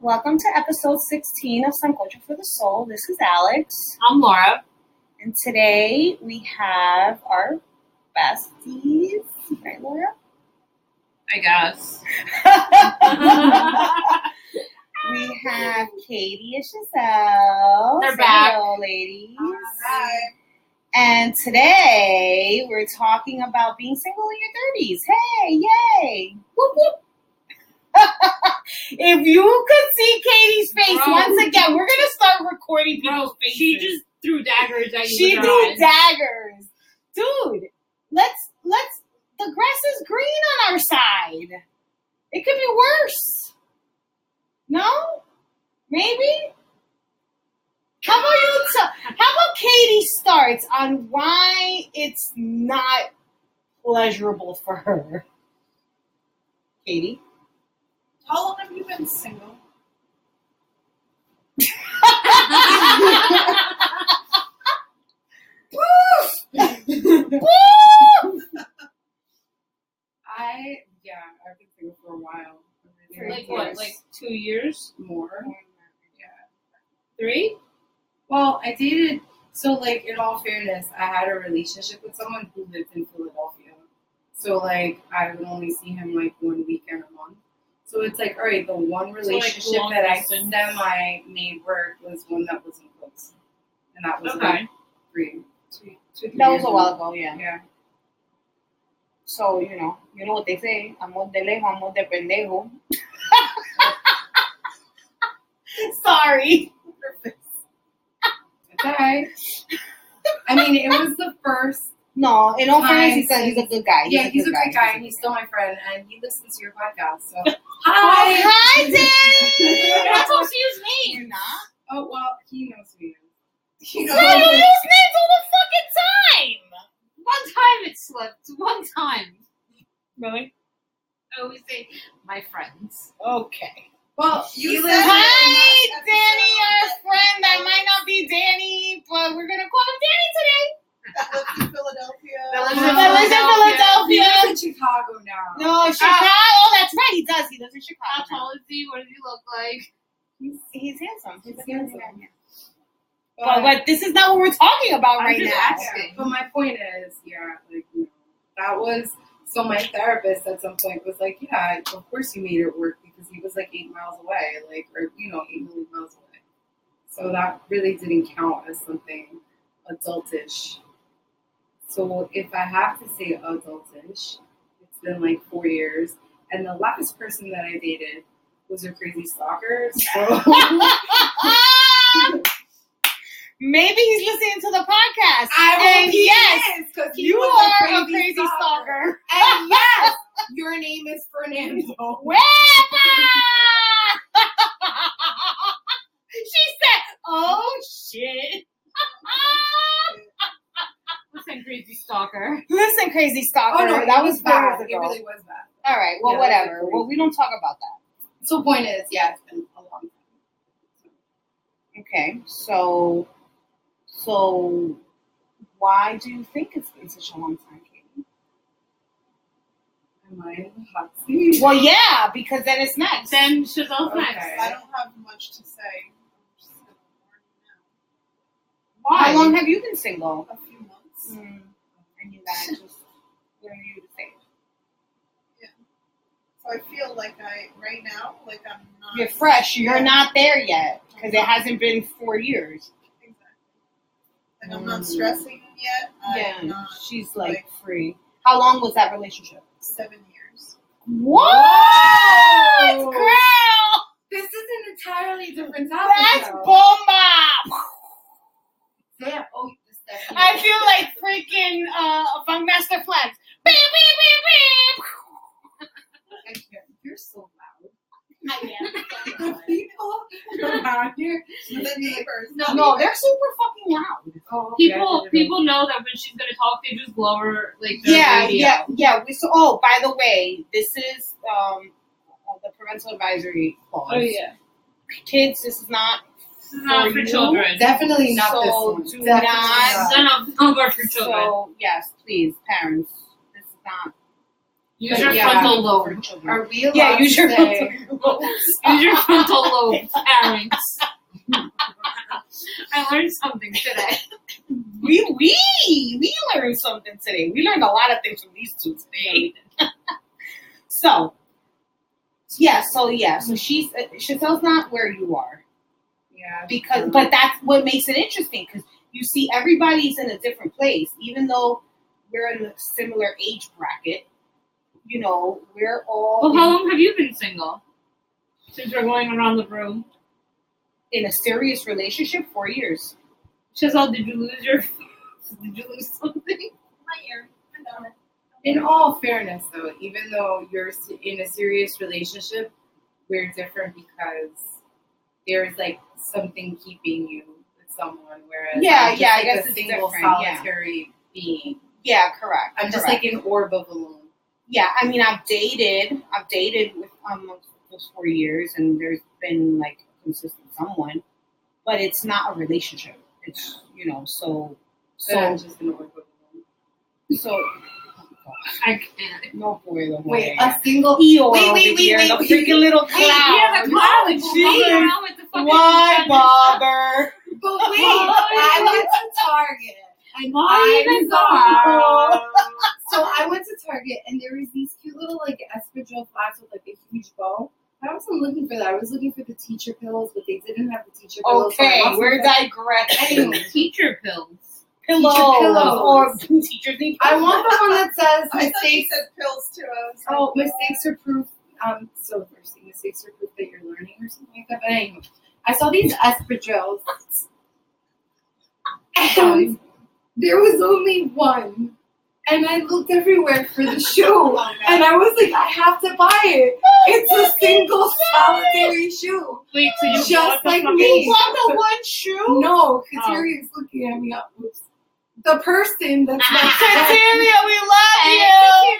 Welcome to episode 16 of Sancocho for the Soul. This is Alex, I'm Laura. and today we have our besties, right, Laura? I guess. we have Katie and Giselle. They're back. hello, ladies. And today we're talking about being single in your 30s. Hey, yay! Whoop, whoop. if you could see Katie's face Bro. once again, we're gonna start recording people's Bro, faces. she just threw daggers at you. she threw eyes. daggers, dude. Let's let's. The grass is green on our side. It could be worse. No, maybe. How about you? T- how about Katie starts on why it's not pleasurable for her? Katie. How long have you been single? I yeah, I've been single for a while. For like years. what? Like two years? more? Yeah. Three? Well, I dated. So like in all fairness, I had a relationship with someone who lived in Philadelphia. So like I would only see him like one weekend a month. So it's like all right, the one like, relationship long that I distance. semi made work was one that wasn't close, and that was like Okay. three, two, two, three That was years a while ago, yeah. Yeah. So, you know, you know what they say, amor de lejos, amor de pendejo. Sorry. It's alright. I mean, it was the first. No, in all fairness, he said he's a good guy. Yeah, he's a good guy, and he's still my friend, and he listens to your podcast. So, Oh, hi. hi, Danny! You're not supposed to use You're not? Oh well, he knows who he is. He You don't use names all the fucking time! One time it slipped. One time. Really? I always say my friends. Okay. Well, you said- live. Hi, Danny, our friend that might not be Danny, but we're gonna call him Danny today. That lives in Philadelphia. That lives in Philadelphia. He lives in Chicago now. No, ah. Chicago. oh, that's right. He does. He lives in Chicago. How Chicago. tall is he? What does he look like? He's, he's handsome. He's, He's handsome. handsome. man. But, but this is not what we're talking about I'm right just now. asking. But my point is, yeah, like you know, that was so. My therapist at some point was like, "Yeah, of course you made it work because he was like eight miles away, like or you know, eight million miles away." So that really didn't count as something adultish. So if I have to say adultish, it's been like four years, and the last person that I dated was a crazy stalker. So Maybe he's listening to the podcast. I and yes, because you are a crazy stalker. And yes, your name is Fernando. Wepa! she said, "Oh shit." Listen, crazy stalker. Listen, crazy stalker. Oh no, that was was bad. It really was bad. All right. Well, Yeah, whatever. Well, we don't talk about that. So point is, yeah, it's been a long time. Okay. So, so why do you think it's been such a long time, Katie? Am I in the hot seat? Well, yeah, because then it's next. Then Giselle's Okay. next. I don't have much to say. I'm just gonna warn Why? How long have you been single? A few months. Mm. And you guys just learn you to say. So I feel like I right now, like I'm not. You're fresh. You're Yeah. not there yet because it hasn't been four years. Exactly. Like I'm not stressing yet. Yeah, I'm not she's like, like- free. How long was that relationship? seven years. What, Whoa. girl? This is an entirely different topic. That's though. bomba. Damn. Oh, this that- I feel like freaking uh, Funkmaster Flex. Beep, beep, beep, I can't. You're so loud. I am. The people around here. The neighbors. No, No, they're super fucking loud. Oh, People I didn't people know that when she's gonna talk, they just lower like the Yeah, radio. yeah, yeah. We so. Oh, by the way, this is um uh, the parental advisory clause. Oh yeah. Kids, this is not. This is not For for children. Definitely not So this one. do Definitely not- None of them are for children. So yes, please, parents, this is not Use your yeah. frontal for lobe. children. Are we allowed yeah, use to your say? frontal lobe. Use your frontal lobe, parents. I learned something today. We we we learned something today. We learned a lot of things from these two today. so yeah, so yeah, so she's uh, Giselle's not where you are Yeah. because, but that's what makes it interesting because you see everybody's in a different place, even though we're in a similar age bracket. You know, we're all Well, in- how long have you been single? Since we're going around the room. in a serious relationship four years. Giselle, did you lose your? Did you lose something? My ear. I know it. In all fairness, though, even though you're in a serious relationship, we're different because there's like something keeping you with someone, whereas Yeah, just, yeah, I like guess a it's single different, yeah. solitary being. Yeah, correct. I'm just correct. like an orb of a alone. yeah, I mean, I've dated, I've dated with um those four years, and there's been like consistent someone, but it's not a relationship. It's you know, so So I'm so just an orb of alone. so. I can't. No boy, Wait, a single. Eeyore wait, over wait, here, wait, the freaking little wait, cloud. Yeah, the cloud. Like, Jeez. with the fucking. Why bother? But wait, Why? I went to Target. And Why I even saw- bother? So I went to Target and there was these cute little like espadrille flats with like a huge bow. I wasn't looking for that. I was looking for the teacher pillows, but they didn't have the teacher pillows. so I Okay, lost we're digressing. Teacher pills. Pillows, pillows. or teachers need. I want the one that says I thought you mistakes. said pills too. I was like, Oh, mistakes are proof. Um, so thirsty. Mistakes are proof that you're learning or something like that. But anyway, I saw these espadrilles, and there was only one. And I looked everywhere for the shoe, Oh, and. I was like, I have to buy it. It's a single solitary shoe. Wait, so you Just like me. You want the one shoe? No, because Oh. Harriet's looking at me. Up. The person that's like Cecilia, we love Hey,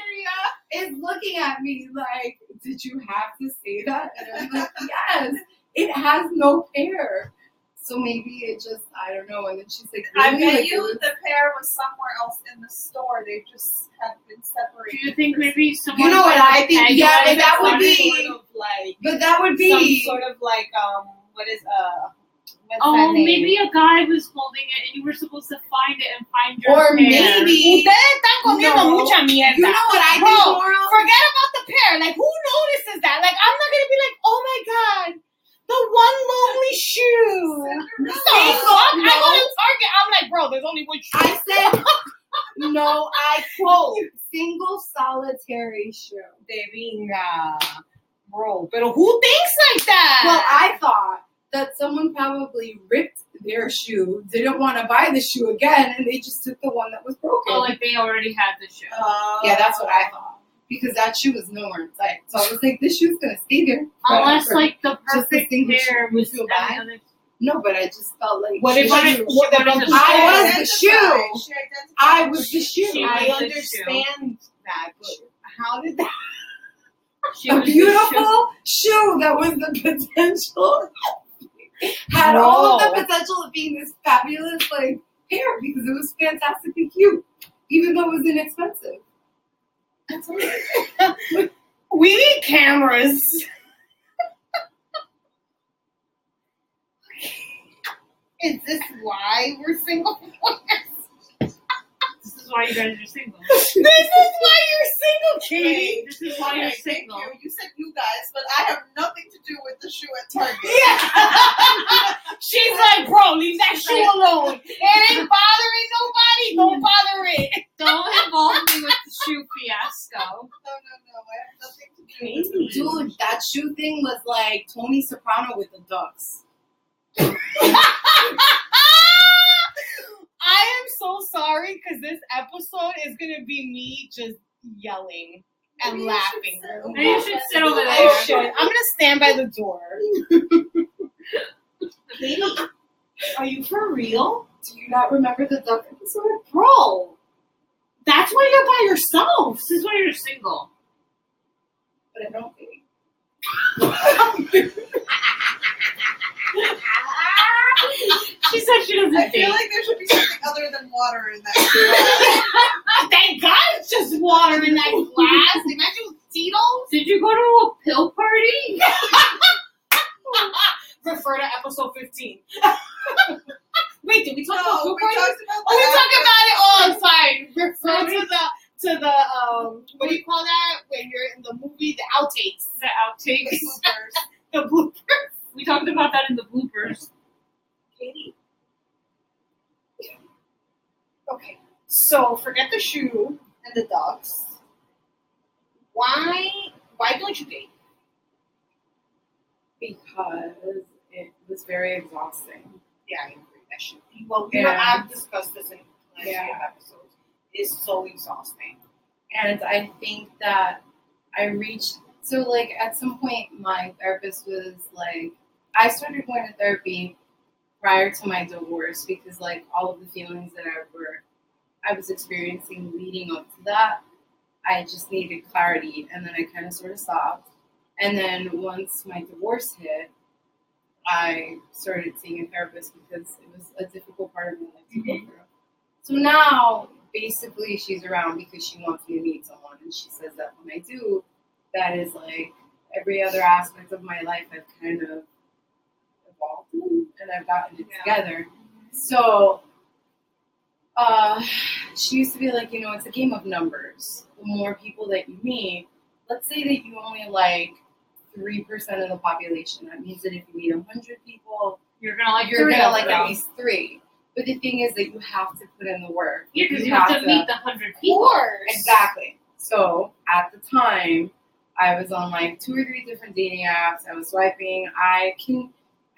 you. is looking at me like, did you have to say that? And I'm like, yes, it has no pair. So maybe it just, I don't know. And then she's like, I bet Like, you was- the pair was somewhere else in the store. They just have been separated. Do you think maybe someone? You know what I think? tagged Yeah, but that would be- Sort of like but that would some be. sort of like um, what is uh, what's Oh, maybe a guy was holding it, and you were supposed to find it and find your Or pair. maybe- Ustedes están comiendo No. mucha mierda. You know what I Bro, think, Moral? Forget about the pair. Like, who notices that? Like, I'm not gonna be like, oh my god, the one lonely shoe. No, Single- fuck. I go to Target. I'm like, bro, there's only one shoe. I said, no, I quote, single solitary shoe. De vinga. Bro, pero who thinks like that? Well, I thought that someone probably ripped their shoe, didn't want to buy the shoe again, and they just took the one that was broken. Oh, like they already had the shoe. Uh, yeah, that's what I thought. Because that shoe was nowhere in sight. So I was like, this shoe's gonna stay there. Unless like the perfect single pair was You feel on the bad? No, but I just felt like What if I, she- what if I'm She? I was the shoe. She identified I was the shoe. She I was the understand that, but how did that? She a was the beautiful shoe that was the potential had all of the potential of being this fabulous like pair because it was fantastically cute, even though it was inexpensive. We need cameras. Is this why we're single? This is why you guys are single. this is why you're single, Katie. This is why you're Okay, thank single. you. You said you guys, but I have nothing to do with the shoe at Target. Yeah. Tony Soprano with the ducks. I am so sorry because this episode is gonna be me just yelling and Maybe you laughing. should sit Maybe you should sit over I there. should. I'm gonna stand by the door. Katie, are you for real? Do you not remember the duck episode? Bro, that's why you're by yourself. This is why you're single. But I don't think. She said she doesn't I date. feel like there should be something other than water in that. Thank God it's just water in that glass. Imagine with Tito's. Did you go to a pill party? refer to episode 15. Wait, did we talk about No, poop we parties? talked about Oh, we talked about it. Oh, I'm sorry. Refer to the to the um. What do you call that when you're in the movie? The outtakes. The outtakes. The bloopers. we talked about that in the bloopers. Katie. Okay, so forget the shoe and the ducks. Why? Why don't you date? because it was very exhausting. Yeah, I agree. That should be. Well, we Yeah. have discussed this in last Yeah. few It's so exhausting. And I think that I reached so like at some point my therapist was like I started going to therapy prior to my divorce because like all of the feelings that I were I was experiencing leading up to that, I just needed clarity and then I kind of sort of stopped. And then once my divorce hit, I started seeing a therapist because it was a difficult part of my life to go mm-hmm. through. So now, basically, she's around because she wants me to meet someone, and she says that when I do, that is like every other aspect of my life I've kind of evolved in, and I've gotten it Yeah. together. So, uh, she used to be like, you know, it's a game of numbers. The more people that you meet, let's say that you only like three percent of the population. That means that if you meet hundred people, You're gonna like you're gonna like at least three. But the thing is that you have to put in the work. Yeah, because you, have to meet the hundred Of people. course. Exactly. So at the time, I was on like two or three different dating apps. I was swiping. I can,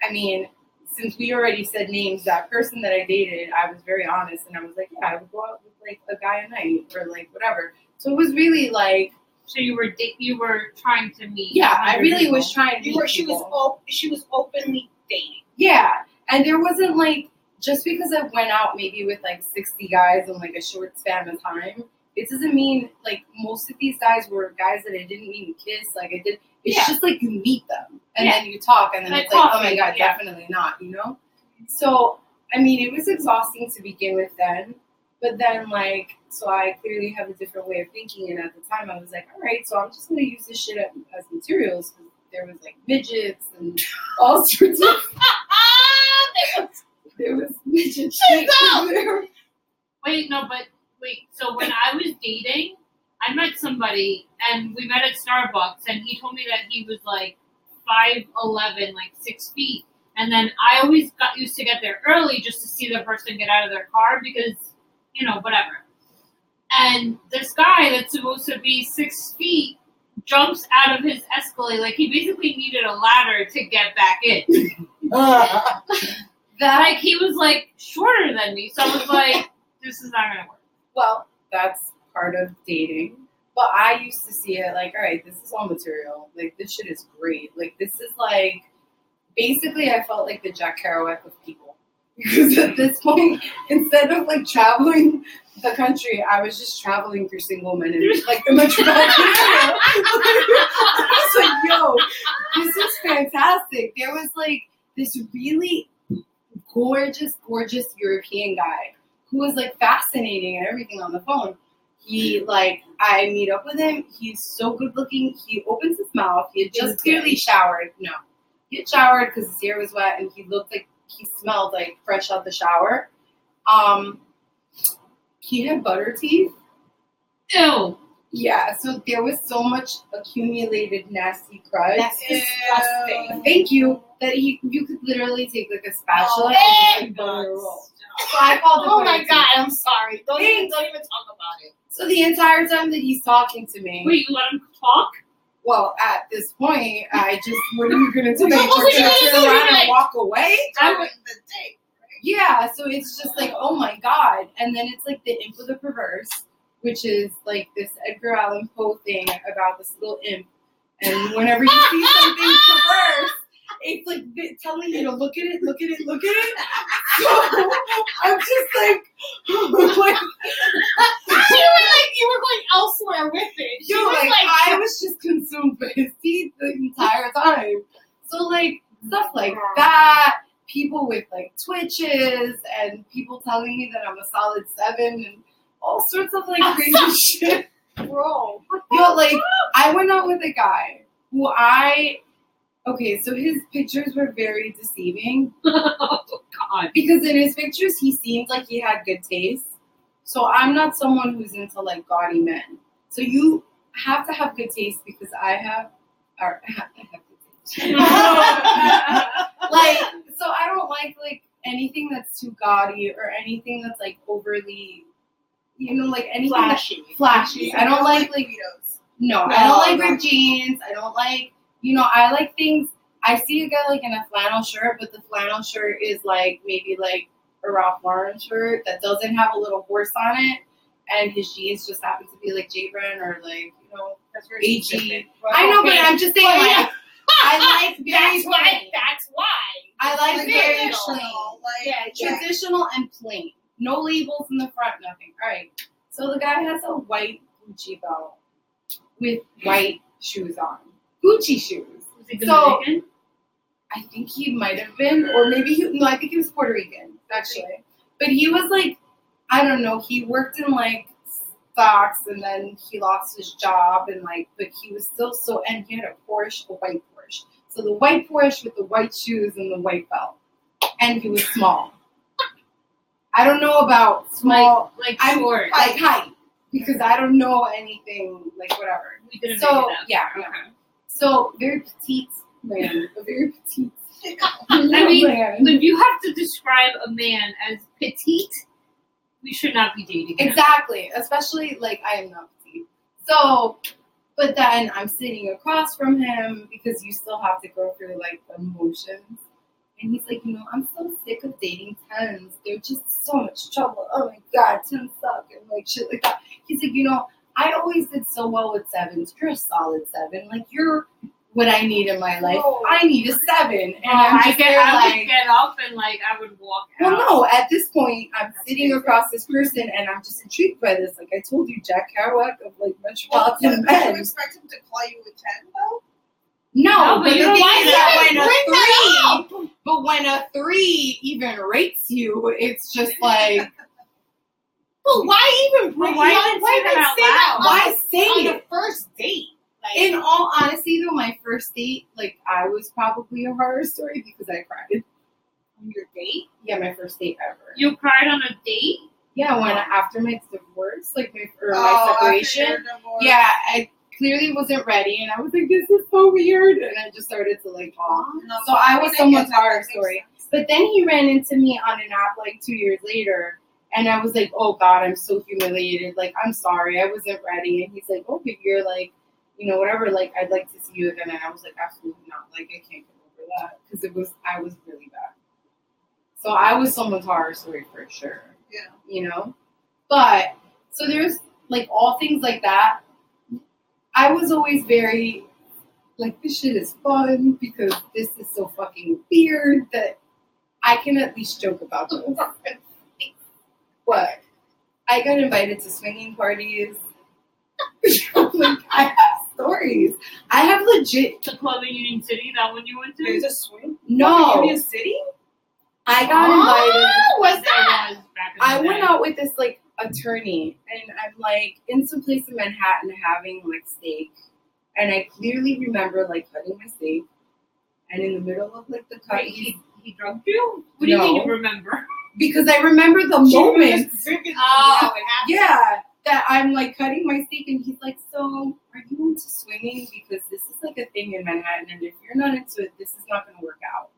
I mean, since we already said names, that person that I dated, I was very honest, and I was like, yeah, I would go out with like a guy a night or like whatever. So it was really like, So you were da- you were trying to meet. yeah, I really people. was trying to. You meet were. She was. people. Op- she was openly dating. Yeah, and there wasn't like just because I went out maybe with like sixty guys in like a short span of time. It doesn't mean like most of these guys were guys that I didn't even kiss. Like I did. It's Yeah. just like you meet them and Yeah. then you talk and then Like it's like, oh my god, yeah. definitely not. You know. So I mean, it was exhausting to begin with then. But then, like, so I clearly have a different way of thinking. And at the time, I was like, all right, so I'm just going to use this shit as, as materials. there was like midgets and all sorts of there was midget shit. Wait, no, but wait. So when I was dating, I met somebody, and we met at Starbucks, and he told me that he was like five eleven, like six feet. And then I always got used to get there early just to see the person get out of their car because, you know, whatever. And this guy that's supposed to be six feet jumps out of his Escalade, like he basically needed a ladder to get back in. Uh, That like he was like shorter than me, so I was like, this is not gonna work. well, that's part of dating. But I used to see it like, all right, this is all material. Like this shit is great. Like this is like basically I felt like the Jack Kerouac of people. Because at this point, instead of like traveling the country, I was just traveling through single men in like the metropolitan area. I was like, yo, this is fantastic. There was like this really gorgeous, gorgeous European guy who was like fascinating and everything on the phone. He like I meet up with him. He's so good looking. He opens his mouth. He had just clearly showered. No, he had showered because his hair was wet, and he looked like he smelled like fresh out the shower. Um, he had butter teeth. Ew. Yeah, so there was so much accumulated nasty crud. That's disgusting. Thank you. That he, you could literally take like a spatula Oh, and just, like. So I called Oh my god, I'm sorry. Don't even, don't even talk about it. So the entire time that he's talking to me, Wait, you let him talk? well, at this point, I just, what are you gonna do? Oh, You're gonna turn around and walk away? I would, the date. Yeah, so it's just like, oh my god. And then it's like the imp of the perverse, which is like this Edgar Allan Poe thing about this little imp. And whenever you see something perverse, it's like telling you to look at it, look at it, look at it. So I'm just like, like you were like you were going elsewhere with it. She Yo, was like, like, I was just consumed by his teeth the entire time. So like stuff like that, people with like twitches and people telling me that I'm a solid seven and all sorts of like crazy shit. bro. Yo, like I went out with a guy who I Okay, so his pictures were very deceiving oh God. because in his pictures he seemed like he had good taste. So I'm not someone who's into like gaudy men. So you have to have good taste because I have, or I have good taste. like so I don't like like anything that's too gaudy or anything that's like overly, you know, like anything Flashy. flashy. I don't like like Guidos. no, I don't like no. ripped jeans. I don't like, you know, I like things. I see a guy like in a flannel shirt, but the flannel shirt is like maybe like a Ralph Lauren shirt that doesn't have a little horse on it, and his jeans just happen to be like J Brand or like you know That's AG. I know, but I'm just saying Well, like yeah. I like very That's why. That's why. I like very traditional. plain. Like, Yeah, yeah. traditional and plain. No labels in the front, nothing. All right. So the guy has a white Gucci belt with white shoes on. Gucci shoes. So- I think he might have been, or maybe he, no, I think he was Puerto Rican, actually. But he was like, I don't know, he worked in like stocks and then he lost his job and like, but he was still so, and he had a Porsche, a white Porsche. So the white Porsche with the white shoes and the white belt. And he was small. I don't know about small, like I'm short. like height, because I don't know anything, like whatever. we didn't So, make it up. yeah. So very petite man, a very petite. I mean, man. If you have to describe a man as petite, we should not be dating. him. Exactly, especially like I am not petite. So, but then I'm sitting across from him because you still have to go through like the motions. And he's like, you know, I'm so sick of dating tens. They're just so much trouble. Oh my god, tens suck and like shit like that. He's like, you know, I always did so well with sevens. You're a solid seven. Like you're what I need in my life. Oh. I need a seven. And Oh, I'm I just get, there I like would get up and like I would walk well, out. no, at this point, I'm sitting across this person and I'm just intrigued by this. Like I told you, Jack Kerouac of like Well, Metropolitan did you Men. expect him to call you a 10, though? No, No, but but the you thing don't is like that when a three, but when a three even rates you, it's just like, But why even bring? But why why, why say that even out say that loud? why on, say on it? the first date? Like, In all honesty, though, my first date, like I was probably a horror story because I cried. on your date. Yeah, my first date ever. You cried on a date? Yeah, when after my divorce, like my or Oh, my separation. Yeah, I clearly wasn't ready, and I was like, "This is so weird," and I just started to like talk. No, So I was someone's horror story. But then he ran into me on an app like two years later, and I was like, "Oh God, I'm so humiliated. Like, I'm sorry, I wasn't ready." And he's like, "Oh, but you're like, you know, whatever. Like, I'd like to see you again." And I was like, "Absolutely not. Like, I can't get over that because it was I was really bad." So I was someone's horror story for sure Yeah. you know? But so there's like all things like that. I was always very like this shit is fun because this is so fucking weird that I can at least joke about this. what? I got invited to swinging parties. like I have stories. I have legit The club in Union City, that one you went to? There's a swing. no. Union City. I got invited. Oh, was There that? was back in I went out with this like attorney, and I'm like in some place in Manhattan having like steak, and I clearly remember like cutting my steak, and in the middle of like the cut, Wait, he, he drugged you? What do you mean No. you remember? because I remember the moment, Oh. how it happened. yeah, that I'm like cutting my steak, and he's like, "So, are you into swinging? Because this is like a thing in Manhattan, and if you're not into it, this is not going to work out."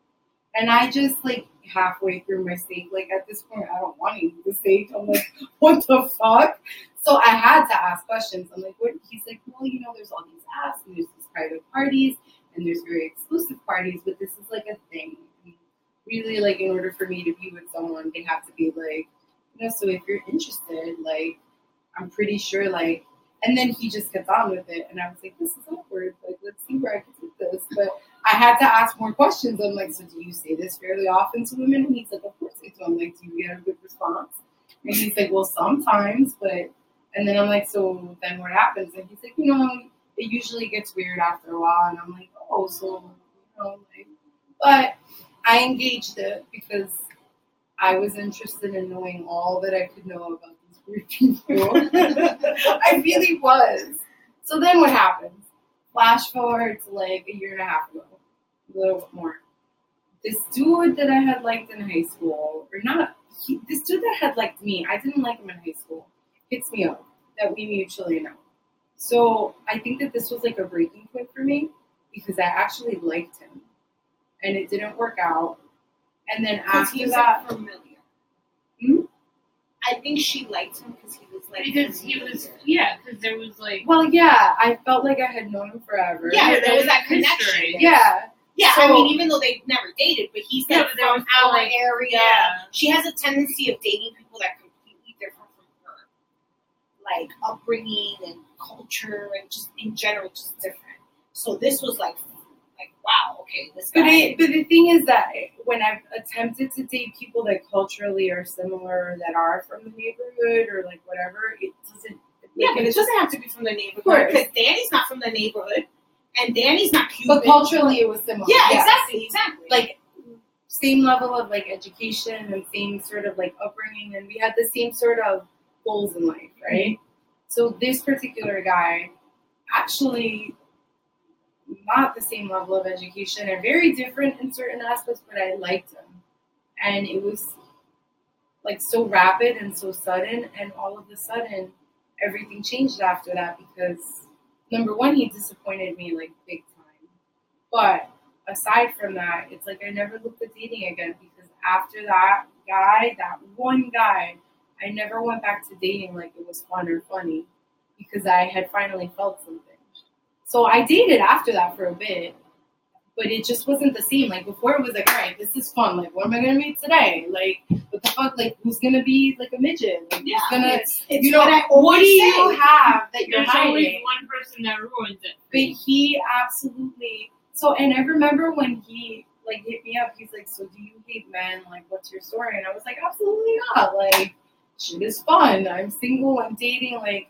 And I just like halfway through my steak, like at this point, I don't want to eat the steak. I'm like, what the fuck? So I had to ask questions. I'm like, what? He's like, well, you know, there's all these apps and there's these private parties and there's very exclusive parties, but this is like a thing. Really, like, in order for me to be with someone, they have to be like, you know, so if you're interested, like, I'm pretty sure, like, and then he just kept on with it, and I was like, this is awkward. Like, let's see where I can take this. But I had to ask more questions. I'm like, so do you say this fairly often to women? And he's like, of course I do. I'm like, do you get a good response? And he's like, well, sometimes, but. And then I'm like, so then what happens? And he's like, you know, it usually gets weird after a while. And I'm like, oh, so, you know, like, but I engaged it because I was interested in knowing all that I could know about these weird people. I really was. So then what happens? Flash forward to like a year and a half ago. A little bit more. This dude that I had liked in high school, or not, he, this dude that had liked me, I didn't like him in high school, hits me up that we mutually know. So I think that this was like a breaking point for me because I actually liked him, and it didn't work out. And then after he was that, familiar. Hmm? I think she liked him because he was like because he was yeah, because there was like well, yeah, I felt like I had known him forever. Yeah, Yeah, there was that history. connection. yeah. Yeah, I mean, even though they've never dated, but he's Yeah, like from our like- area. yeah. She has a tendency of dating people that are completely different from her, like upbringing and culture and just in general, just different. So this was like, like wow, okay, this guy. But it, but the thing is that when I've attempted to date people that culturally are similar, that are from the neighborhood or like whatever, it doesn't. yeah, but it doesn't have to be from the neighborhood because Danny's not from the neighborhood, and Danny's not Cuban. But culturally, it was similar. yeah, yes. exactly, exactly. Like same level of like education and same sort of like upbringing, and we had the same sort of goals in life, right? So this particular guy, actually, not the same level of education and very different in certain aspects, but I liked him, and it was like so rapid and so sudden, and all of a sudden, everything changed after that because number one, he disappointed me like big time, but aside from that, it's like I never looked at dating again because after that guy, that one guy, I never went back to dating like it was fun or funny because I had finally felt something. So I dated after that for a bit, but it just wasn't the same. Like before, it was like, all right, this is fun. Like, what am I gonna meet today? Like, what the fuck? Like, who's gonna be like a midget? Like, yeah, who's gonna? it's, it's you know, what, what do you have that you're there's always hiding? one person that ruins it. But he absolutely so and I remember when he like hit me up, he's like, So do you hate men? Like what's your story? And I was like, Absolutely not. Like shit is fun. I'm single, I'm dating, like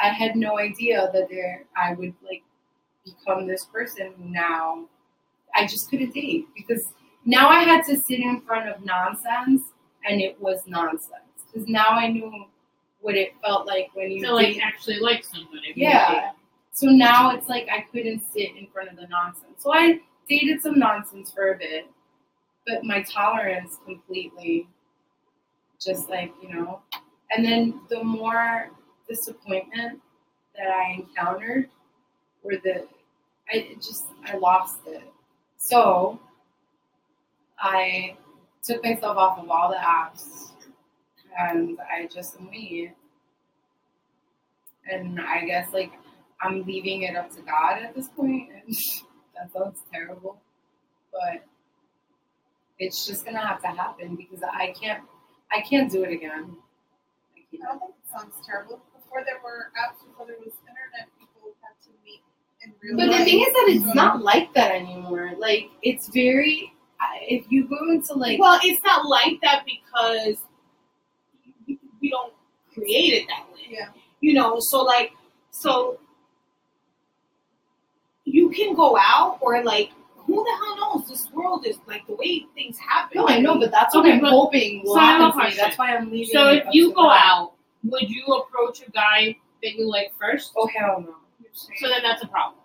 I had no idea that there I would like become this person now I just couldn't date because now I had to sit in front of nonsense and it was nonsense. Because now I knew what it felt like when you to like actually like somebody. yeah. So now it's like I couldn't sit in front of the nonsense. So I dated some nonsense for a bit, but my tolerance completely just like, you know. And then the more disappointment that I encountered were the I just I lost it. So I took myself off of all the apps and I just am me. And I guess like I'm leaving it up to God at this point, and that sounds terrible, but it's just gonna have to happen because I can't, I can't do it again. I I can't. don't think it sounds terrible. Before there were apps, before there was internet, people had to meet in real But life. the thing is that it's So- not like that anymore. Like it's very, I- if you go into like, well, it's not like that because we- don't create it that way. Yeah. You know, so like, so you can go out or like, who the hell knows? This world is like the way things happen. no, I know, but that's what I'm hoping will so I have a happen to me. That's why I'm leaving. So if you go out, would you approach a guy that you like first? oh hell no. So then that's a problem.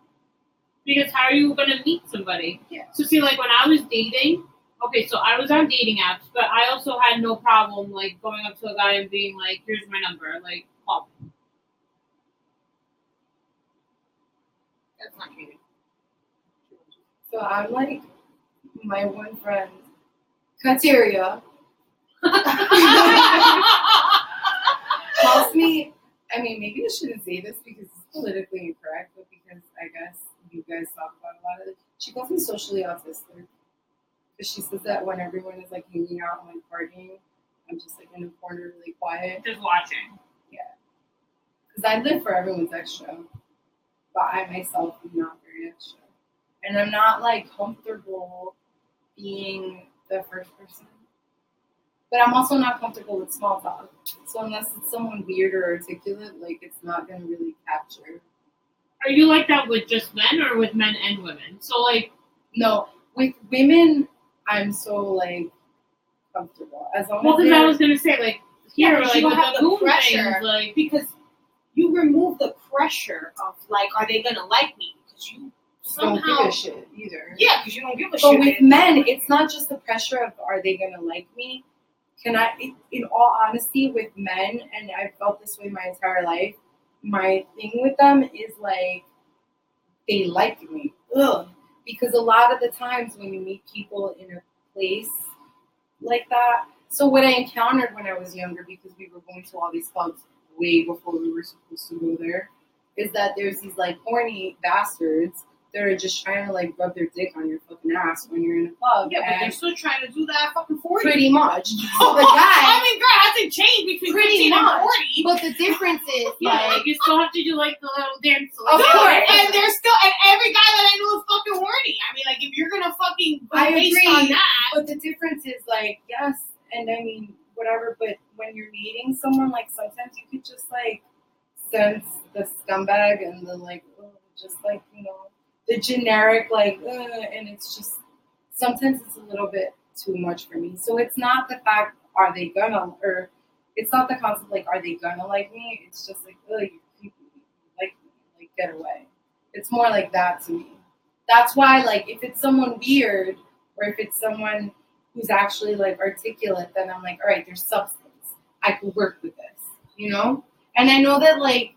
Because how are you gonna meet somebody? Yeah. So see, like when I was dating, okay, so I was on dating apps, but I also had no problem like going up to a guy and being like, "Here's my number," like, call me. That's not cheating. So I'm like my one friend, Kateria, calls me. I mean, maybe I shouldn't say this because it's politically incorrect, but because I guess you guys talk about a lot of it. She calls me socially autistic because she says that when everyone is like hanging out and like partying, I'm just like in a corner, really quiet. Just watching. Yeah, because I live for everyone's extra, but I myself am not very extra, and I'm not like comfortable being the first person. But I'm also not comfortable with small talk. So unless it's someone weird or articulate, like it's not gonna really capture. Are you like that with just men or with men and women? So like, No, with women, I'm so like comfortable as long well, as because I was gonna say like Yeah, like you have the the pressure. things, like because you remove the pressure of like, are they gonna like me? Because you don't give a shit either. yeah, because you don't give a But shit. But with men, it's not just the pressure of are they gonna like me. Can I, in- in all honesty, with men, and I've felt this way my entire life. My thing with them is like they like me. Ugh. Because a lot of the times when you meet people in a place like that, so what I encountered when I was younger, because we were going to all these clubs way before we were supposed to go there, is that there's these like horny bastards that are just trying to like rub their dick on your fucking ass when you're in a club. yeah, but they're still trying to do that fucking forty. pretty much. So the I guy, mean, girl, between Pretty fifteen much. and forty. but the difference is Yeah, like like you still have to do like the little dance. Of course. and there's still, and every guy that I know is fucking horny. I mean, like, if you're gonna fucking I based agree. on that, But the difference is like, yes, and I mean whatever, but when you're meeting someone, like sometimes you could just like sense the scumbag and the like, just like you know, the generic like, ugh, and it's just sometimes it's a little bit too much for me. So it's not the fact are they gonna or it's not the concept like are they gonna like me. It's just like, oh, you you like me, like get away. It's more like that to me. That's why like if it's someone weird or if it's someone who's actually like articulate, then I'm like, all right, there's substance. I could work with this, you know? And I know that like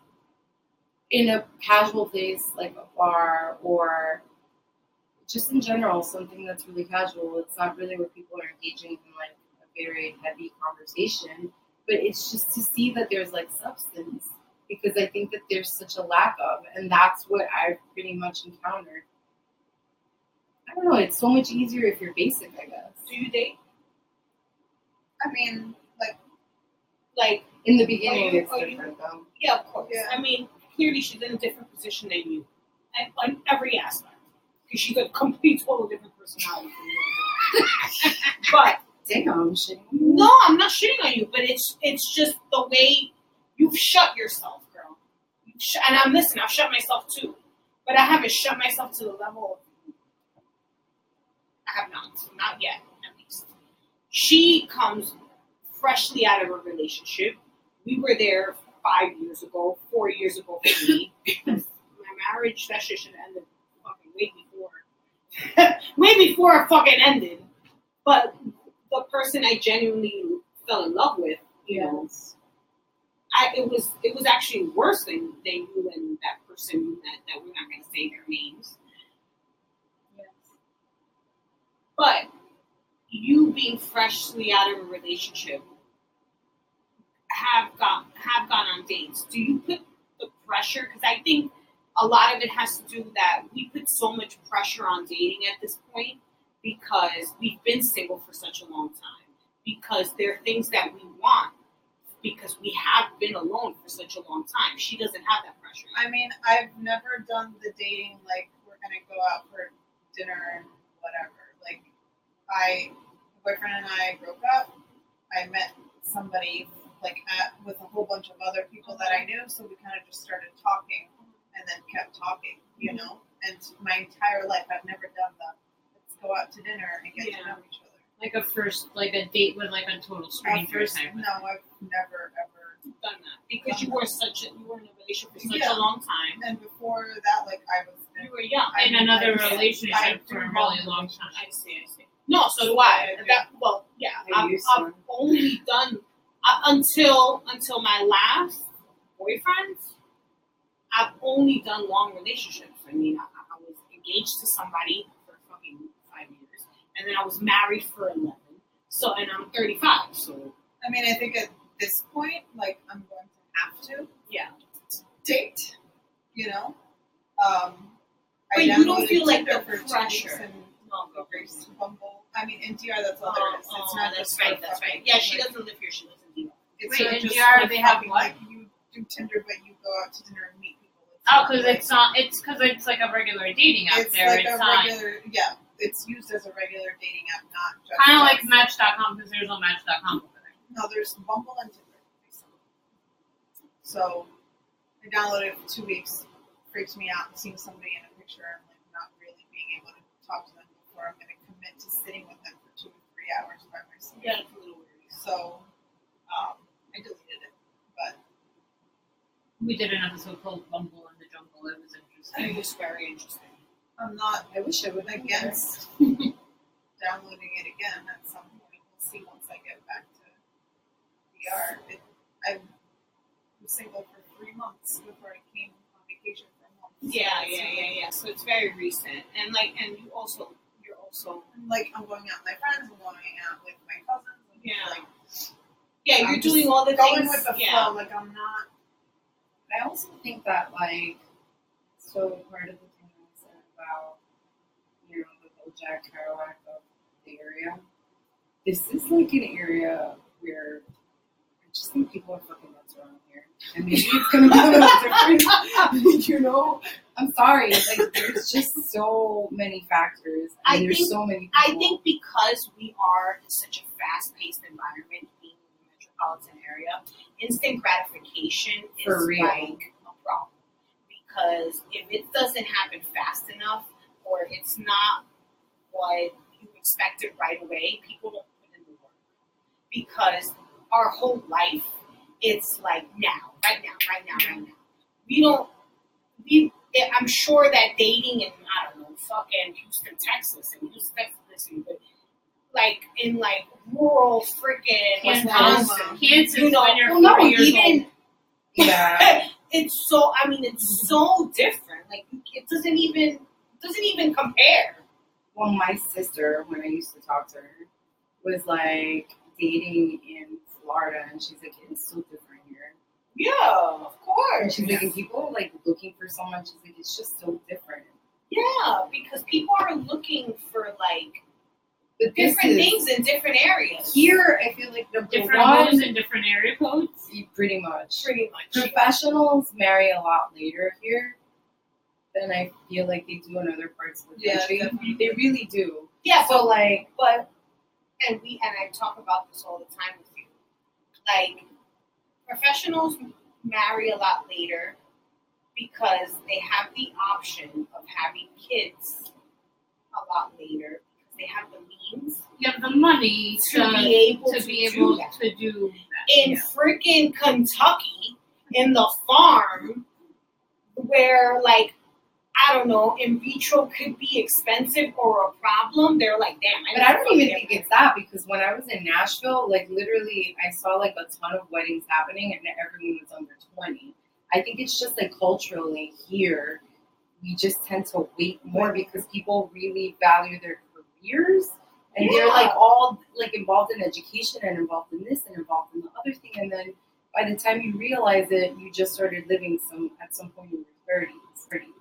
in a casual place like a bar or just in general, something that's really casual, it's not really where people are engaging in like a very heavy conversation, but it's just to see that there's like substance because I think that there's such a lack of, and that's what I've pretty much encountered. I don't know, it's so much easier if you're basic, I guess. do you date? I mean, like, Like, In the beginning, you- it's are you- different though. yeah, of course. Yeah. I mean, clearly she's in a different position than you, and on every aspect, because she's a complete, total different personality from you. but Damn, no, I'm not shitting on you, but it's it's just the way you've shut yourself, girl. You've sh- and I'm listening. I've shut myself too, but I haven't shut myself to the level. Of, I have not, not yet, at least. She comes freshly out of a relationship. We were there five years ago, four years ago for me. my marriage that shit should have ended fucking way before, way before it fucking ended. But the person I genuinely fell in love with, you know, I, it was it was actually worse than than you and that person met that we're not going to say their names. But you being freshly out of a relationship have got have gone on dates. Do you put the pressure? Because I think a lot of it has to do with that we put so much pressure on dating at this point because we've been single for such a long time. Because there are things that we want because we have been alone for such a long time. She doesn't have that pressure. I mean, I've never done the dating like we're gonna go out for dinner and whatever. Like, I, my boyfriend and I broke up. I met somebody like at with a whole bunch of other people that I knew, so we kind of just started talking and then kept talking, you mm-hmm. know. And my entire life, I've never done the let's go out to dinner and get Yeah. to know each other. like a first, like a date with like a total stranger first, no, I've never ever. done that because you were such a you were in a relationship for such Yeah. a long time. And before that, like I was. You were young. I in another like, I relationship for a really long time. I see. I see. No, so do I. That, well, yeah. I I've, I've only done uh, until until my last boyfriend. I've only done long relationships. I mean, I, I was engaged to somebody for fucking five years, and then I was married for eleven. So, and I'm 35. So, I mean, I think at this point, like I'm going to have to yeah. date. You know. Um, But I you don't feel like Tinder the for pressure. and No, go Grace Bumble. I mean, in DR, that's all Oh. It's oh, not that's just right. That's right. Yeah, she doesn't live here. She lives in DR. It's Wait, in DR for they have what? Like you do Tinder, but you go out to dinner and meet people. It's Oh, because like- it's not. It's because it's like a regular dating app it's there. like it's a not regular. Yeah, it's used as a regular dating app, not just kind of like as- Match.com because there's no Match.com over there. No, there's Bumble and Tinder. So I downloaded it for two weeks. Freaks me out seeing somebody in a picture and like not really being able to talk to them before I'm going to commit to sitting with them for two or three hours by myself. Yeah, it's a little weird. So um, I deleted it. But We did an episode called Bumble in the Jungle. It was interesting. It was very interesting. I'm not I wish I would against downloading it again at some point. We'll see once I get back to DR. It, I was single for three months before I came on vacation for a month. Yeah, yeah, yeah, yeah. So it's very recent, and like, and you also, you're also, like I'm going out with my friends, I'm going out with my cousins. Yeah. Like yeah, you're just doing all the going things. with the yeah. flow. Like I'm not. I also think that like so part of the the Bojack Kerouac of the area. This is like an area where I just think people are fucking nuts around here, and maybe it's gonna be a little different. you know, I'm sorry. Like there's just so many factors. I and there's think- so many. I think because we are in such a fast-paced environment, being in the metropolitan area, instant gratification is For real. like a problem. Because if it doesn't happen fast enough, or it's not what you expected right away, people don't put in the work. Because our whole life, it's like now, right now, right now, right now. We don't. We. Eh, I'm sure that dating in I don't know, fucking Houston, Texas, and Houston, Texas, and but like in like rural freaking Kansas, Wisconsin, Kansas you know, when you're well, no, years even yeah. it's so. I mean, it's so different. Like it doesn't even doesn't even compare. Well, my sister, when I used to talk to her, was like dating in Florida, and she's like, it's so different here. Yeah, of And course. she's like, and people are like looking for someone. She's like, it's just so different. Yeah, because people are looking for like But this different things in different areas. here. I feel like the different one, homes and different area codes. pretty much. pretty much. Professionals marry a lot later here than I feel like they do in other parts of the Yeah, country. definitely. They really do. Yeah, So like, but and we and I talk about this all the time with you. Like professionals marry a lot later because they have the option of having kids a lot later because they have the means You have the money to, to, be able to to, be do able that. to do that. in freaking Kentucky in the farm where like I don't know, in vitro could be expensive or a problem. They're like, damn. But I don't even to think it's that because when I was in Nashville, like literally, I saw like a ton of weddings happening and everyone was under 20. I think it's just like culturally here, we just tend to wait more because people really value their careers and they're like all like involved in education and involved in this and involved in the other thing. And then by the time you realize it, you just started living some at some point in your 30s, 30s.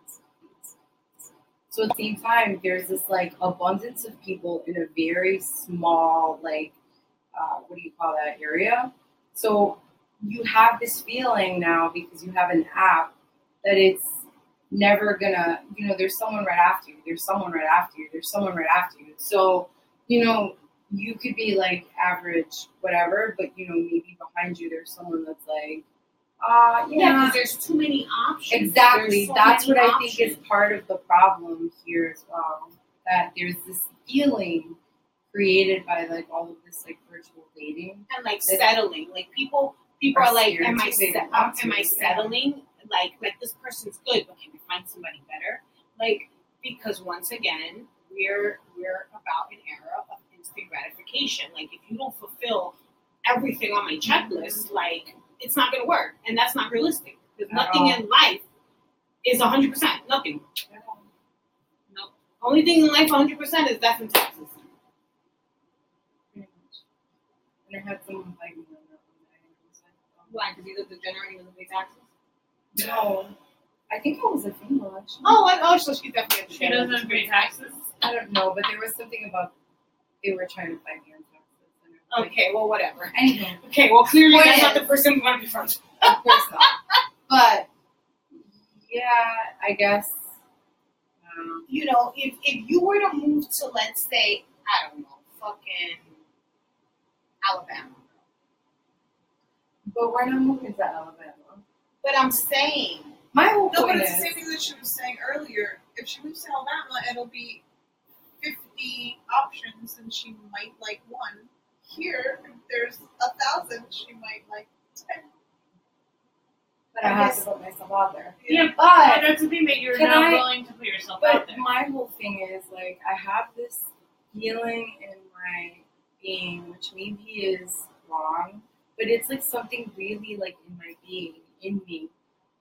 So at the same time, there's this like abundance of people in a very small, like, uh, what do you call that area? So you have this feeling now because you have an app that it's never gonna, you know, there's someone right after you, there's someone right after you, there's someone right after you. So, you know, you could be like average, whatever, but you know, maybe behind you there's someone that's like, uh, Yeah, because there's too many options. Exactly. So That's what I think is part of the problem here as well. That there's this feeling created by like all of this like virtual dating. and like settling. Like people, people Are are like, "Am I, se- am I settling? Like, like this person's good, but can we find somebody better? Like, because once again, we're we're about an era of instant gratification. Like, if you don't fulfill everything on my checklist, like it's not going to work, and that's not realistic. Because nothing all. in life is hundred percent. Nothing. Nope. Only thing in life hundred percent is death and taxes. And I had someone fight me on that one day. and I was like, oh, Why? Because either the generating doesn't pay taxes. No. I think it was a female actually. Oh, I, oh, so she's definitely a She doesn't pay taxes. I don't know, but there was something about they were trying to fight me on Okay, well, whatever. Anyhow, Okay, well, clearly Point that's not is- the person we want to be friends. with. of course not. But yeah, I guess. Um, You know, if if you were to move to, let's say, I don't know, fucking Alabama, but we're not moving to Alabama. but I'm saying, My whole No, but point it's the is, same thing that she was saying earlier. If she moves to Alabama, it'll be 50 options and she might like one. Here, if there's a thousand, she might like 10. but I uh-huh. have to put myself out there. Yeah, but But that's the thing that you're not I- willing to put yourself out but there. my whole thing is like I have this feeling in my being, which maybe is wrong, but it's like something really like in my being, in me,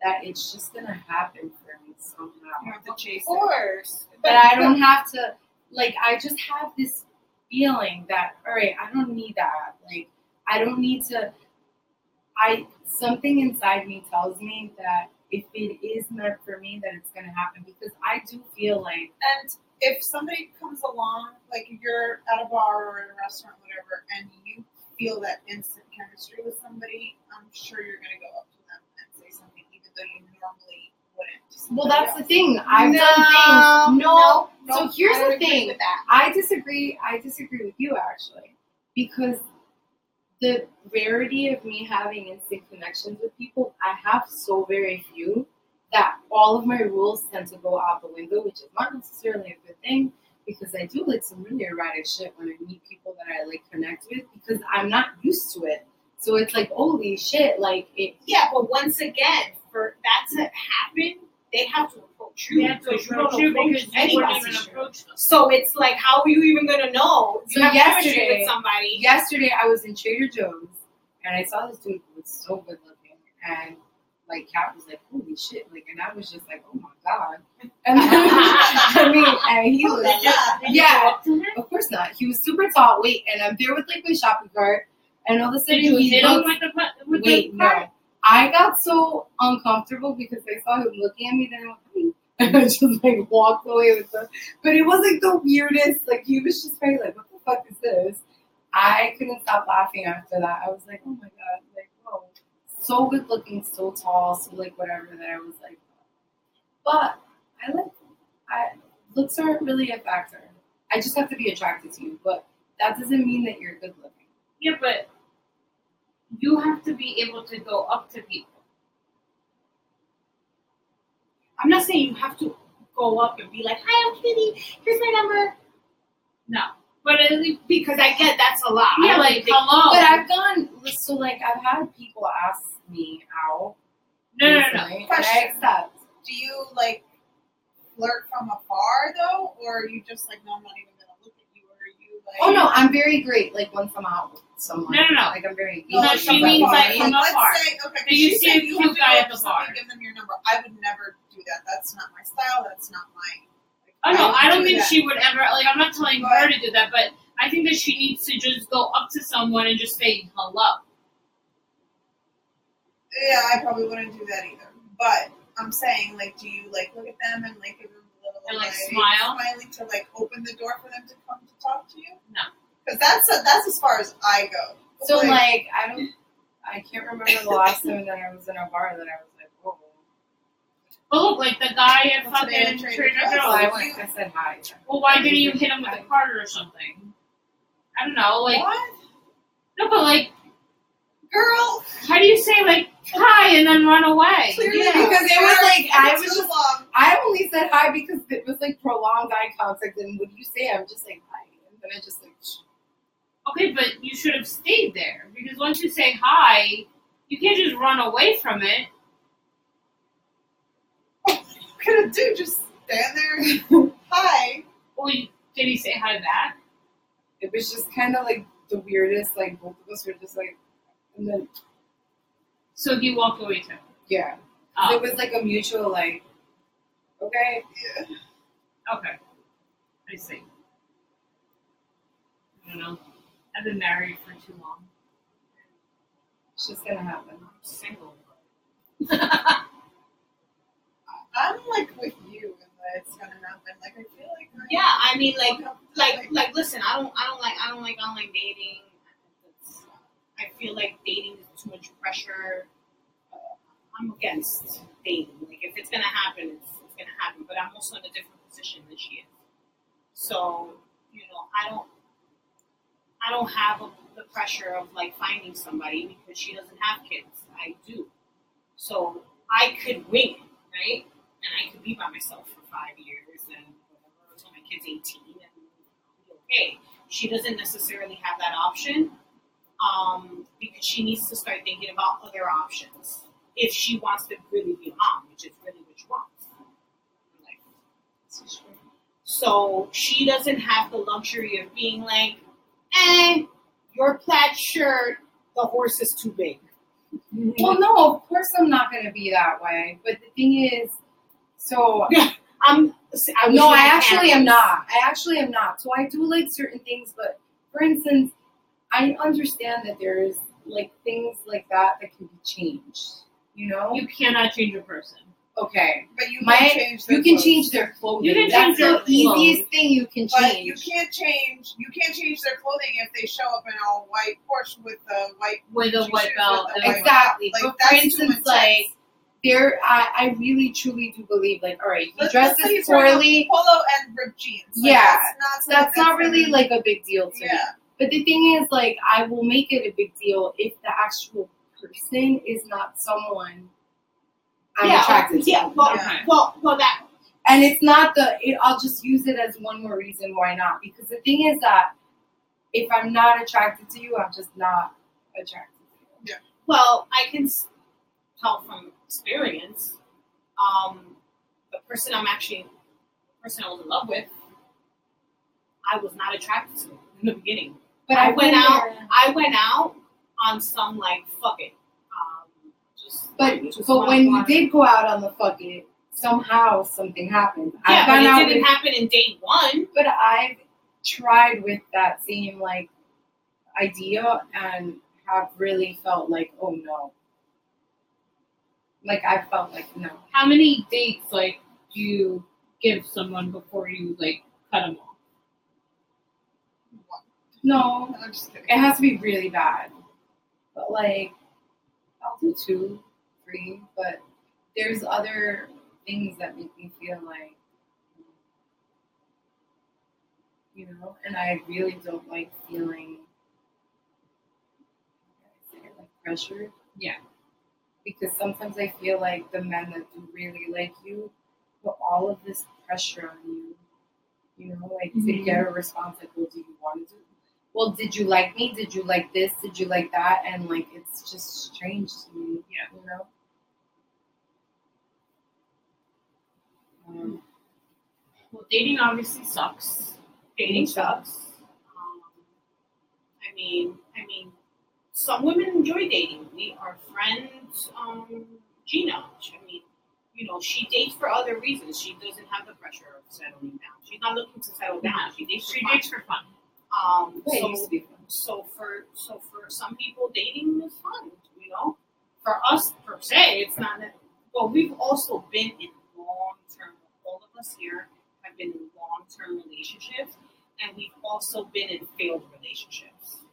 that it's just gonna happen for me somehow. You have to chase Of it. course. but I don't have to like I just have this feeling that all right, I don't need that. Like I don't need to I something inside me tells me that if it is meant for me that it's gonna happen because I do feel like And if somebody comes along, like you're at a bar or in a restaurant, whatever, and you feel that instant chemistry with somebody, I'm sure you're gonna go up to well that's the thing. I've No, done things no, no, so here's the thing. with that. I disagree. I disagree with you actually, because the rarity of me having instant connections with people, I have so very few that all of my rules tend to go out the window, which is not necessarily a good thing because I do like some really erratic shit when I meet people that I like connect with because I'm not used to it. So it's like, holy shit, like it. Yeah, but once again, for that to happen, they have to approach you. Have to because you don't approach you approach anybody. even approach. So it's like, how are you even gonna know? You So have yesterday- with somebody. Yesterday I was in Trader Joe's and I saw this dude who was so good looking and like Kat was like, holy shit, like and I was just like, oh my god. And then, I mean, and he oh was Yeah. Yeah. go up to him? of course not. He was super tall. Wait, and I'm there with like my shopping cart and all of a sudden he looks with the with Wait, the no. I got so uncomfortable because I saw him looking at me, then I and I just like walked away with them. But it was like the weirdest. Like he was just very like, "What the fuck is this?" I couldn't stop laughing after that. I was like, "Oh my god!" Like, whoa, so good looking, so tall, so like whatever. That I was like, but I like, I looks aren't really a factor. I just have to be attracted to you, but that doesn't mean that you're good looking. Yeah, but you have to be able to go up to people. I'm not saying you have to go up and be like, "Hi, I'm Kitty. Here's my number," No, but because I get that's a lot. I yeah, don't like think- hello. But I've gone so like I've had people ask me out. no, no, no, I Question. accept. Do you like flirt from afar though, or are you just like, no, I'm not even gonna look at you, or are you like? Oh no, I'm very great. Like once I'm out with someone. No, no, no. Like I'm very. No, No, like, she means, like, from let's say okay, 'cause So you see a you cute have guy at the bar. Give them your number. I would never do that. That's not my style. That's not my. Like, Oh no, I don't do think that. she would ever. Like, I'm not telling But- her to do that, but I think that she needs to just go up to someone and just say hello. Yeah, I probably wouldn't do that either. But I'm saying, like, do you like look at them and like give them a little And, like, smile? smiley to like open the door for them to come to talk to you? No. Because that's that's as far as I go. So like I don't. I can't remember the last time that I was in a bar that I was like, whoa. But look, like the guy at Well, today fucking at Trader Trader Joe's. So I Joe's. went. I said hi. Well, why didn't you hit him with a card or something? I don't know. Like, what, no, but like, girl? how do you say like hi and then run away? Clearly, Yeah, because it was like, I was just- long. I only said hi because it was like prolonged eye contact, and what do you say? I'm just like hi, and then I just like. Shh. Okay, but you should have stayed there because once you say hi, you can't just run away from it. What could I do? Just stand there. Hi. Well, you, did he say hi back? It was just kind of like the weirdest. Like both of us were just like, and then So he walked away too. yeah, Oh, it was like a mutual like. Okay. Yeah. okay. I see. I don't know. I've been married for too long. It's just gonna happen. I'm single. I'm like with you in that it's gonna happen. Like I feel like I Yeah, I mean, like, Like, like. Listen, I don't, I don't like, I don't like online dating. It's, I feel like dating is too much pressure. Uh, I'm against dating. Like, if it's gonna happen, it's, it's gonna happen. But I'm also in a different position than she is. So, you know, I don't, I don't have a, the pressure of like finding somebody because she doesn't have kids. I do. So I could wing it, right? And I could be by myself for five years and whatever until my kid's 18 and be okay. She doesn't necessarily have that option um, because she needs to start thinking about other options if she wants to really be a mom, which is really what she wants. Like, so she doesn't have the luxury of being like, eh, your plaid shirt, the horse is too big. Well, no, of course I'm not gonna be that way. But the thing is, so I'm I was no, I like, actually am not. I actually am not. So I do like certain things, but for instance, I understand that there's like things like that that can be changed. You know? You cannot change a person. Okay. But you My- can change their You can clothes. change their clothing. You can That's change their the easiest thing you can But you change. can't change. You can't change their clothing if they show up in a white Porsche with a white. With a white belt. with the and- white Exactly. Like, but for instance, like there, I, I really truly do believe, like, all right, he Let's- let's say dresses he's wearing a poorly. Polo and ripped jeans. Like, Yeah, that's not. something That's not really gonna- like a big deal to me. But the thing is, like, I will make it a big deal if the actual person is not someone I'm yeah, attracted to. yeah, well, Okay. well, well, that And it's not the. It, I'll just use it as one more reason why not. Because the thing is that if I'm not attracted to you, I'm just not attracted to you. Well, I can tell from experience. Um, the person I'm actually, the person I was in love with, I was not attracted to in the beginning. But I I, went went out- there- I went out on some like fuck it. Just But just but when you did go out on the fucking somehow something happened. yeah, but it didn't with, happen in day one. but I've tried with that same like idea and have really felt like, oh no. Like I felt like no. How many dates like do you give someone before you like cut them off? No. It has to be really bad. But like I'll do two, three, but there's other things that make me feel like you know, and I really don't like feeling how can I say it, like pressured. Yeah. Because sometimes I feel like the men that do really like you put all of this pressure on you. You know, like to Mhm. get a response like, well, do you want to do well, did you like me? Did you like this? Did you like that? And like, it's just strange to me. Yeah. You know? Um, Well, dating obviously sucks. Dating sucks. Um, I mean, I mean, some women enjoy dating. We, our friend um, Gina. I mean, you know, she dates for other reasons. She doesn't have the pressure of settling down. She's not looking to settle down. She dates. She fun. dates for fun. Um, so, used to be fun. so for so for some people, dating is fun. You know, for us per se, it's not. That, but we've also been in long term. All of us here have been in long term relationships, and we've also been in failed relationships.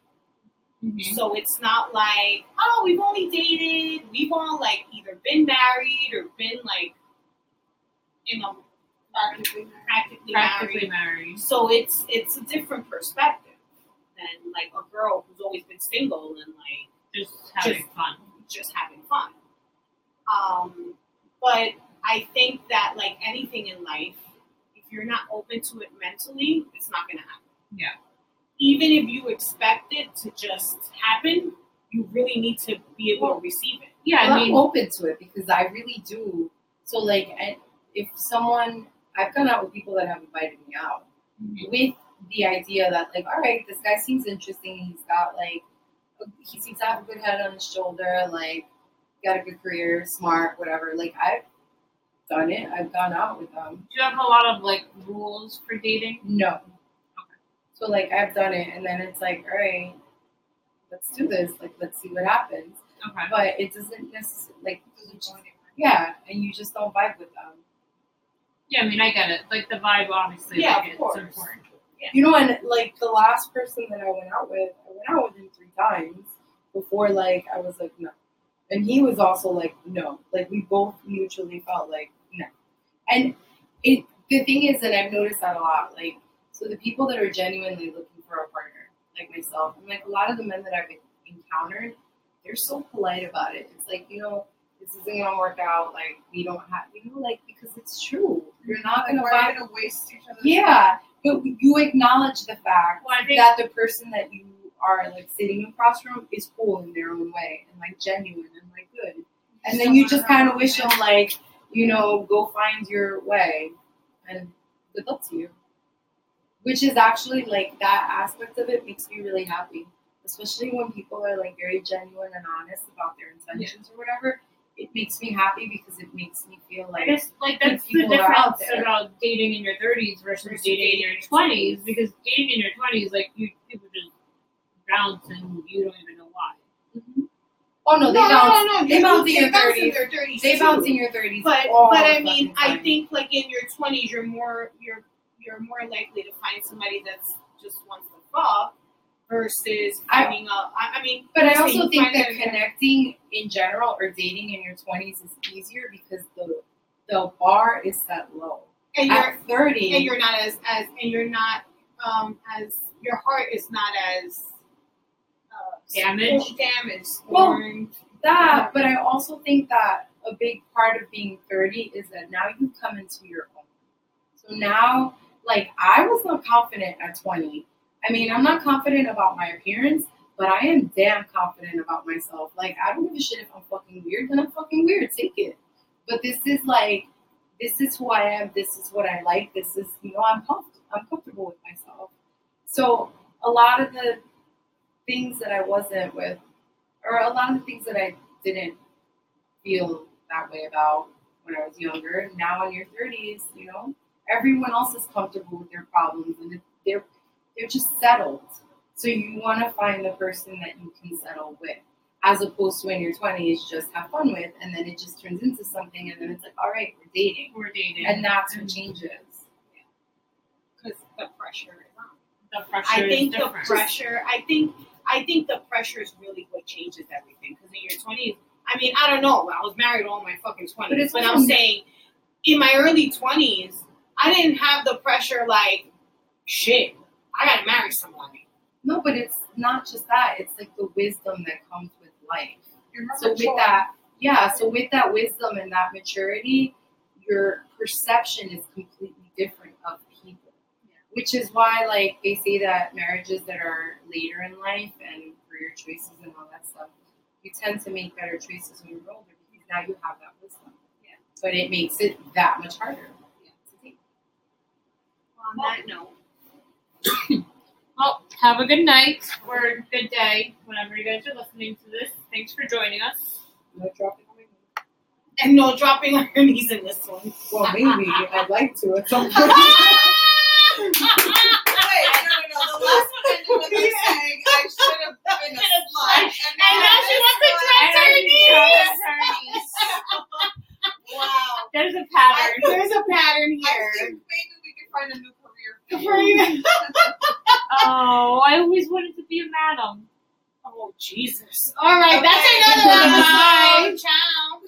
So it's not like oh, we've only dated. We've all like either been married or been like, you know, practically practically, Practically married. married. So it's it's a different perspective than like a girl who's always been single and like Just having Just- fun. just having fun. Um, but I think that like anything in life, if you're not open to it mentally, it's not gonna happen. Yeah. Even if you expect it to just happen, you really need to be able to receive it. Yeah, Well, I mean, I'm open to it because I really do. So, like, I, if someone, I've gone out with people that have invited me out Mhm. with the idea that, like, all right, this guy seems interesting. He's got, like, he seems to have a good head on his shoulder, like, got a good career, smart, whatever. Like, I've done it. I've gone out with them. do you have a lot of like rules for dating? No. Okay. So, like, I've done it, and then it's like, all right, let's do this. Like, let's see what happens. Okay. But it doesn't necessarily, like, yeah, and you just don't vibe with them. Yeah, I mean, I get it. Like the vibe, obviously, Yeah, like, of it's course. important. You know, and like the last person that I went out with, I went out with him three times before like I was like no, and he was also like no. Like we both mutually felt like no, and it the thing is that I've noticed that a lot. Like so, the people that are genuinely looking for a partner, like myself, and like a lot of the men that I've encountered, they're so polite about it. It's like you know. This isn't gonna work out. Like we don't have, you know, like because it's true. You're not vibe gonna waste each other's yeah, but you acknowledge the fact Well, think that the person that you are like sitting across from is cool in their own way and like genuine and like good. and then you just kind of wish them like, you know, go find your way, and good luck to you. Which is actually like that aspect of it makes me really happy, especially when people are like very genuine and honest about their intentions or whatever. It makes me happy because it makes me feel I like guess like that's the people are out difference about dating in your thirties versus Versus dating in dating your in your twenties because dating in your twenties like you people just bounce and you don't even know why. Mm-hmm. oh no, they no, bounce, no, no, they bounce in your bounce in thirties, their 30s. they too. bounce in your thirties. But all but I mean, I think like in your twenties, you're more you're you're more likely to find somebody that's just wants to fuck versus I- finding a. I mean, But I also think that connecting in general or dating in your twenties is easier because the the bar is set low. and you're At thirty, and you're not as as and you're not um as your heart is not as uh, Damaged? damaged, Well, scorned. that, but I also think that a big part of being 30 is that now you come into your own. So now, like, I was not confident at 20. I mean, I'm not confident about my appearance, but I am damn confident about myself. Like, I don't give a shit if I'm fucking weird, then I'm fucking weird. Take it. But this is like, this is who I am. This is what I like. This is, you know, I'm comfortable. I'm comfortable with myself. So a lot of the things that I wasn't with, or a lot of the things that I didn't feel that way about when I was younger. Now in your thirties, you know, everyone else is comfortable with their problems and they're they're just settled. So you want to find the person that you can settle with, as opposed to in your twenties, just have fun with, and then it just turns into something, and then it's like, all right, we're dating, We're dating. and that's what changes. because the pressure is on. the pressure I think is the pressure. I think I think the pressure is really what changes everything. Because in your twenties, I mean, I don't know. I was married all my fucking But twenties, it's but, I'm saying, in my early twenties, I didn't have the pressure like, shit, I gotta marry somebody. No, but it's not just that. It's like the wisdom that comes with life. You're So with that, yeah, so with that wisdom and that maturity, your perception is completely different of people. Which is why, like, they say that marriages that are later in life and career choices and all that stuff, you tend to make better choices when you're older because now you have that wisdom. Yeah. But it makes it that much harder. to take. on that note, Well, have a good night or good day whenever you guys are listening to this. Thanks for joining us. No dropping on my knee. and no dropping on your knees in this one. Well, maybe I'd like to at some point. Wait, Wait, I don't know. The last one ended with saying I should have been a slut. And now she wants to drop And her I think knees. Wow. There's a pattern. There's a pattern I here. think maybe we could find a new career. For you oh, I always wanted to be a madam. Oh, Jesus. All right, okay. that's another Bye, Ciao.